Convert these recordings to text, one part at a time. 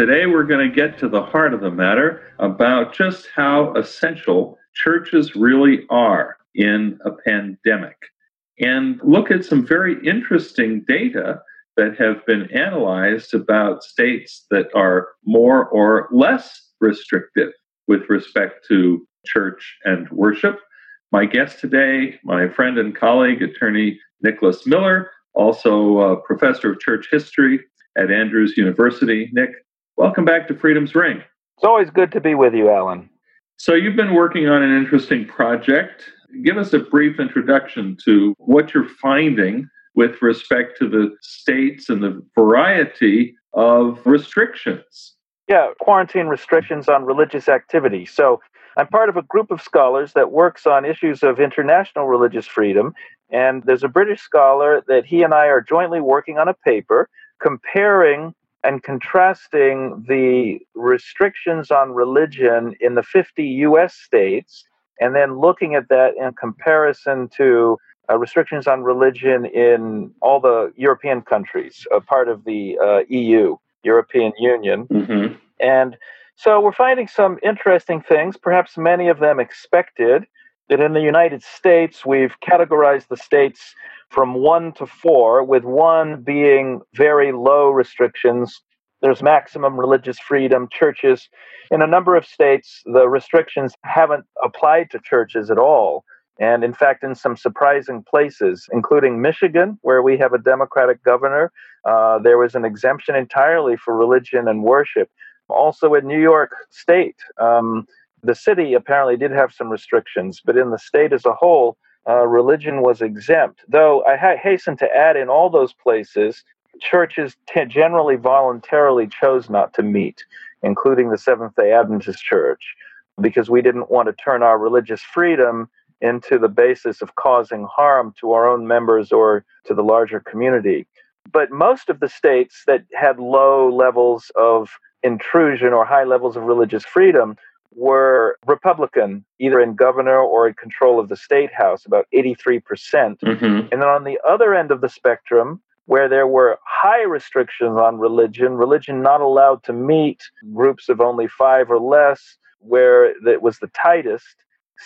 Today we're going to get to the heart of the matter about just how essential churches really are in a pandemic and look at some very interesting data that have been analyzed about states that are more or less restrictive with respect to church and worship. My guest today, my friend and colleague, attorney Nicholas Miller, also professor of church history at Andrews University. Nick, welcome back to Freedom's Ring. It's always good to be with you, Alan. So, you've been working on an interesting project. Give us a brief introduction to what you're finding with respect to the states and the variety of restrictions. Yeah, quarantine restrictions on religious activity. So I'm part of a group of scholars that works on issues of international religious freedom. And there's a British scholar that he and I are jointly working on a paper comparing and contrasting the restrictions on religion in the 50 US states, and then looking at that in comparison to uh, restrictions on religion in all the European countries, a part of the uh, EU, European Union. Mm-hmm. And so we're finding some interesting things, perhaps many of them expected. That in the United States, we've categorized the states from one to four, with one being very low restrictions. There's maximum religious freedom. Churches in a number of states, the restrictions haven't applied to churches at all. And in fact, in some surprising places, including Michigan, where we have a Democratic governor, uh, there was an exemption entirely for religion and worship. Also in New York State, um, the city apparently did have some restrictions, but in the state as a whole, uh, religion was exempt. Though I ha- hasten to add, in all those places, churches t- generally voluntarily chose not to meet, including the Seventh day Adventist Church, because we didn't want to turn our religious freedom into the basis of causing harm to our own members or to the larger community. But most of the states that had low levels of intrusion or high levels of religious freedom were Republican, either in governor or in control of the state house, about 83%. percent mm hmm And then on the other end of the spectrum, where there were high restrictions on religion, religion not allowed to meet, groups of only five or less, where it was the tightest,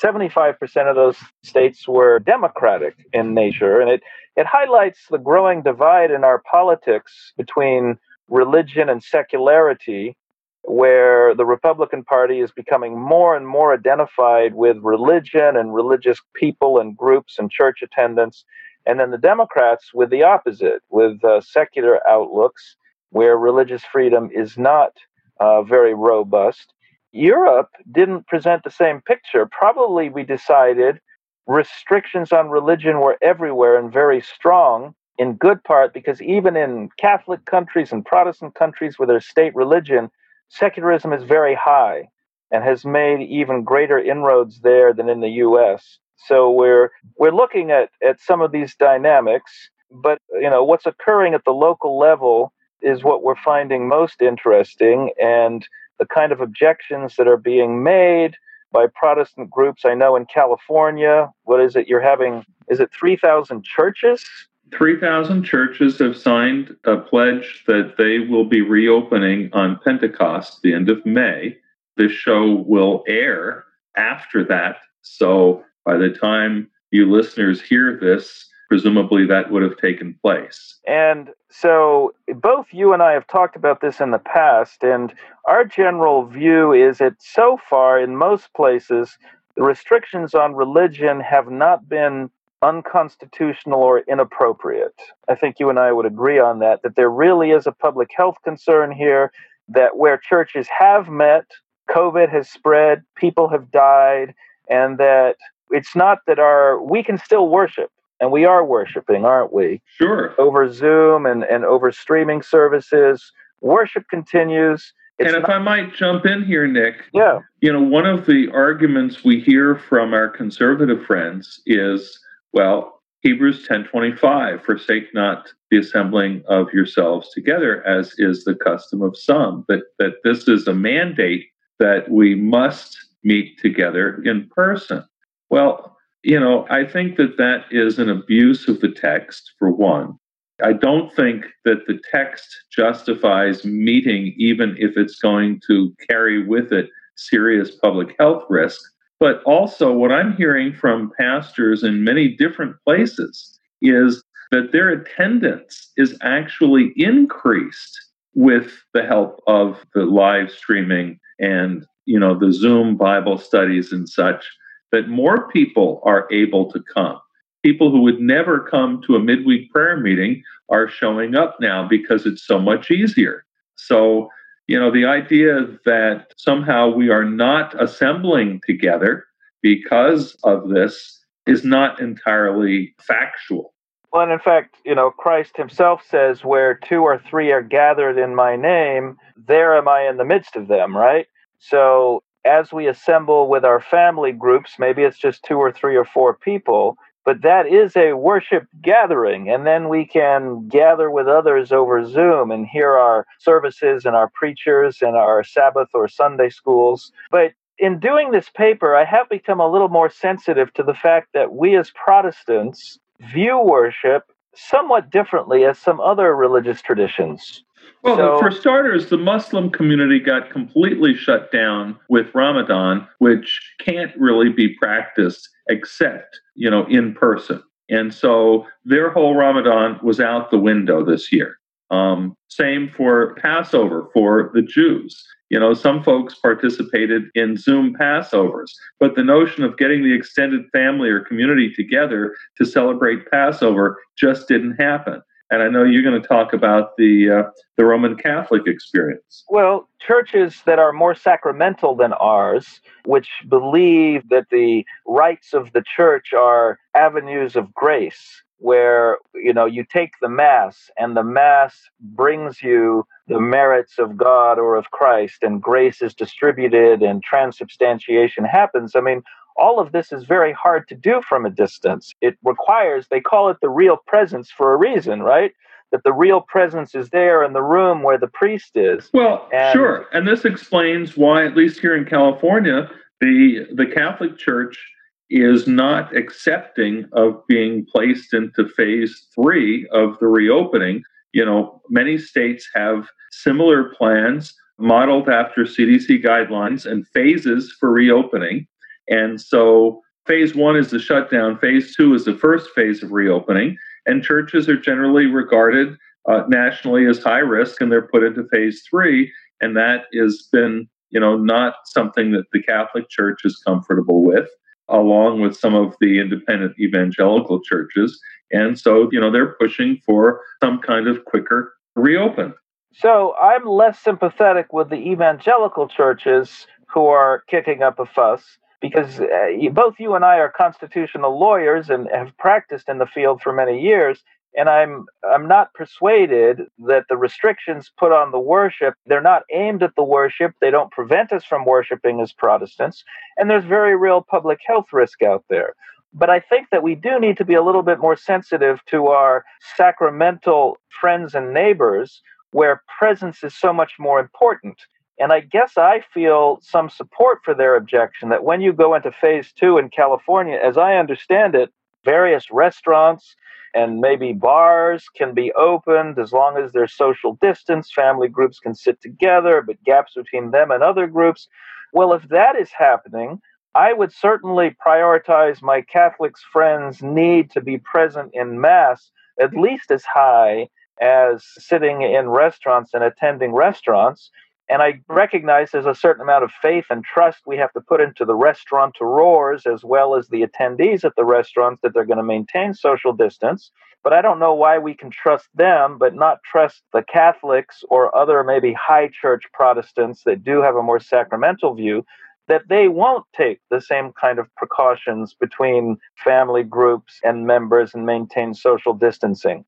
75% of those states were Democratic in nature. And it, it highlights the growing divide in our politics between religion and secularity, where the Republican Party is becoming more and more identified with religion and religious people and groups and church attendance. And then the Democrats with the opposite, with uh, secular outlooks, where religious freedom is not uh, very robust. Europe didn't present the same picture. Probably we decided restrictions on religion were everywhere and very strong, in good part because even in Catholic countries and Protestant countries with their state religion, secularism is very high and has made even greater inroads there than in the US. So we're we're looking at, at some of these dynamics, but you know what's occurring at the local level is what we're finding most interesting and the kind of objections that are being made by Protestant groups. I know in California, what is it? You're having, is it 3,000 churches? 3,000 churches have signed a pledge that they will be reopening on Pentecost, the end of May. This show will air after that. So by the time you listeners hear this, presumably that would have taken place. And so both you and I have talked about this in the past, and our general view is that so far, in most places, the restrictions on religion have not been unconstitutional or inappropriate. I think you and I would agree on that, that there really is a public health concern here, that where churches have met, COVID has spread, people have died, and that it's not that our, we can still worship and we are worshiping, aren't we? Sure. Over Zoom and, and over streaming services. Worship continues. It's and if not, I might jump in here, Nick. Yeah. You know, one of the arguments we hear from our conservative friends is, well, Hebrews 10:25, forsake not the assembling of yourselves together, as is the custom of some. That that this is a mandate that we must meet together in person. Well, you know, I think that that is an abuse of the text, for one. I don't think that the text justifies meeting, even if it's going to carry with it serious public health risk. But also, what I'm hearing from pastors in many different places is that their attendance is actually increased with the help of the live streaming and you know the zoom bible studies and such that more people are able to come people who would never come to a midweek prayer meeting are showing up now because it's so much easier. So, you know, the idea that somehow we are not assembling together because of this is not entirely factual. Well, and in fact, you know, Christ himself says, Where two or three are gathered in my name, there am I in the midst of them, right? So as we assemble with our family groups, maybe it's just two or three or four people, but that is a worship gathering. And then we can gather with others over Zoom and hear our services and our preachers and our Sabbath or Sunday schools. But in doing this paper, I have become a little more sensitive to the fact that we as Protestants view worship somewhat differently as some other religious traditions. Well, so, for starters, the Muslim community got completely shut down with Ramadan, which can't really be practiced except, you know, in person. And so their whole Ramadan was out the window this year. Um, same for Passover for the Jews. You know, some folks participated in Zoom Passovers, but the notion of getting the extended family or community together to celebrate Passover just didn't happen. And I know you're going to talk about the uh, the Roman Catholic experience. Well, churches that are more sacramental than ours, which believe that the rites of the church are avenues of grace, where you know you take the mass and the mass brings you the merits of God or of Christ, and grace is distributed and transubstantiation happens. I mean, all of this is very hard to do from a distance. It requires, they call it the real presence for a reason, right? That the real presence is there in the room where the priest is. Well, and, sure. And this explains why, at least here in California, the, the Catholic Church is not accepting of being placed into phase three of the reopening. You know, many states have similar plans modeled after CDC guidelines and phases for reopening. And so phase one is the shutdown, phase two is the first phase of reopening, and churches are generally regarded uh, nationally as high risk and they're put into phase three. And that has been, you know, not something that the Catholic Church is comfortable with, along with some of the independent evangelical churches. And so, you know, they're pushing for some kind of quicker reopen. So I'm less sympathetic with the evangelical churches who are kicking up a fuss because uh, both you and I are constitutional lawyers and have practiced in the field for many years. And I'm I'm not persuaded that the restrictions put on the worship they're not aimed at the worship. They don't prevent us from worshiping as Protestants, and there's very real public health risk out there. But I think that we do need to be a little bit more sensitive to our sacramental friends and neighbors, where presence is so much more important. And I guess I feel some support for their objection that when you go into phase two in California, as I understand it, various restaurants and maybe bars can be opened as long as there's social distance. Family groups can sit together, but gaps between them and other groups. Well, if that is happening, I would certainly prioritize my Catholic friends' need to be present in Mass at least as high as sitting in restaurants and attending restaurants. And I recognize there's a certain amount of faith and trust we have to put into the restaurateurs as well as the attendees at the restaurants that they're going to maintain social distance. But I don't know why we can trust them, but not trust the Catholics or other maybe high church Protestants that do have a more sacramental view that they won't take the same kind of precautions between family groups and members and maintain social distancing.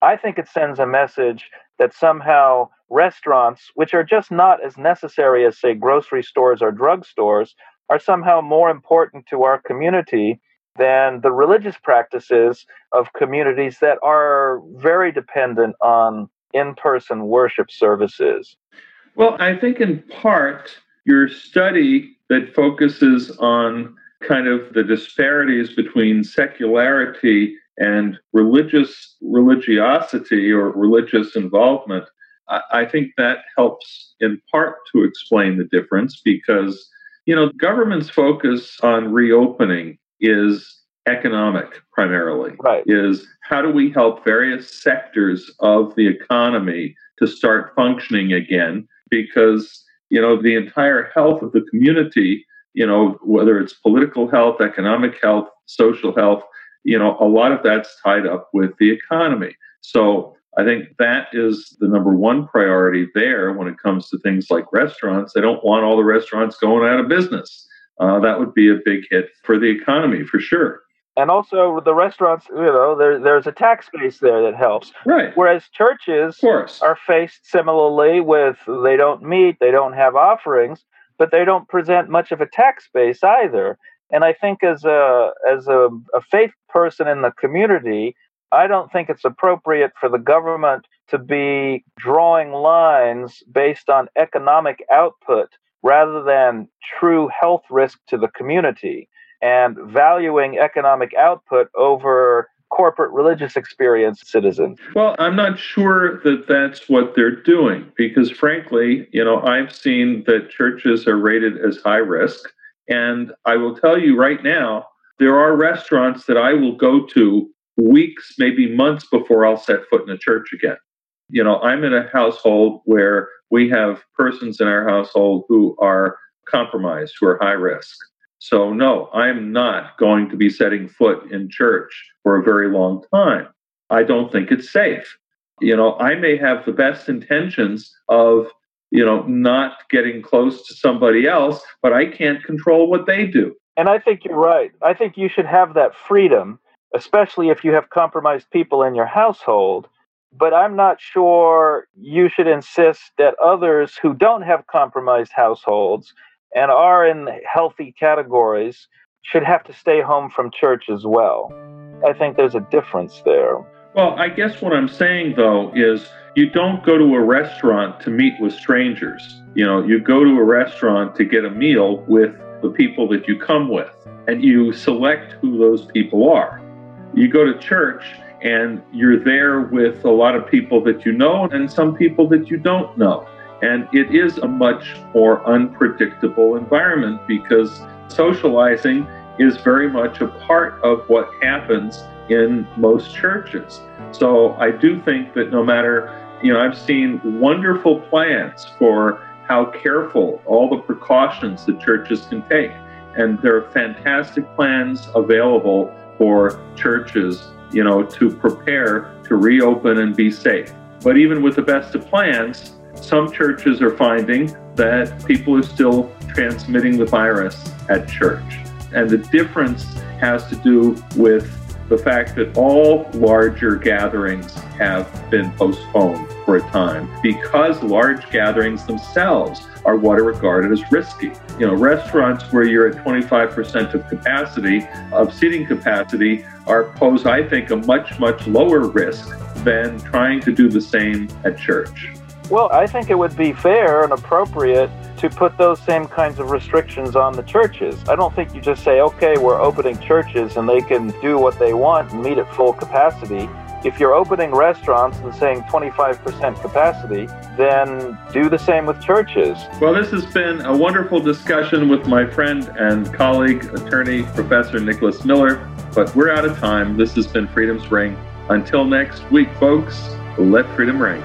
I think it sends a message that somehow restaurants, which are just not as necessary as, say, grocery stores or drugstores, are somehow more important to our community than the religious practices of communities that are very dependent on in person worship services? Well, I think in part, your study that focuses on kind of the disparities between secularity and religious religiosity or religious involvement, I think that helps in part to explain the difference because, you know, government's focus on reopening is economic primarily. Right. Is how do we help various sectors of the economy to start functioning again? Because, you know, the entire health of the community, you know, whether it's political health, economic health, social health, you know, a lot of that's tied up with the economy. So I think that is the number one priority there when it comes to things like restaurants. They don't want all the restaurants going out of business. Uh, that would be a big hit for the economy for sure. And also the restaurants, you know, there, there's a tax base there that helps. Right. Whereas churches are faced similarly with they don't meet, they don't have offerings, but they don't present much of a tax base either. And I think as a as a, a faith person in the community, I don't think it's appropriate for the government to be drawing lines based on economic output rather than true health risk to the community and valuing economic output over corporate religious experience citizens. Well, I'm not sure that that's what they're doing because, frankly, you know, I've seen that churches are rated as high risk. And I will tell you right now, there are restaurants that I will go to weeks, maybe months before I'll set foot in a church again. You know, I'm in a household where we have persons in our household who are compromised, who are high risk. So, no, I'm not going to be setting foot in church for a very long time. I don't think it's safe. You know, I may have the best intentions of, you know, not getting close to somebody else, but I can't control what they do. And I think you're right. I think you should have that freedom, especially if you have compromised people in your household. But I'm not sure you should insist that others who don't have compromised households and are in healthy categories should have to stay home from church as well. I think there's a difference there. Well, I guess what I'm saying though is you don't go to a restaurant to meet with strangers. You know, you go to a restaurant to get a meal with the people that you come with, and you select who those people are. You go to church and you're there with a lot of people that you know and some people that you don't know. And it is a much more unpredictable environment because socializing is very much a part of what happens in most churches. So I do think that no matter, you know, I've seen wonderful plans for how careful all the precautions that churches can take. And there are fantastic plans available for churches, you know, to prepare to reopen and be safe. But even with the best of plans, some churches are finding that people are still transmitting the virus at church. And the difference has to do with the fact that all larger gatherings have been postponed for a time because large gatherings themselves are what are regarded as risky. You know, restaurants where you're at 25% of capacity, of seating capacity, are pose, I think, a much, much lower risk than trying to do the same at church. Well, I think it would be fair and appropriate to put those same kinds of restrictions on the churches. I don't think you just say, okay, we're opening churches and they can do what they want and meet at full capacity. If you're opening restaurants and saying 25% capacity, then do the same with churches. Well, this has been a wonderful discussion with my friend and colleague, attorney, Professor Nicholas Miller, but we're out of time. This has been Freedom's Ring. Until next week, folks, let freedom ring.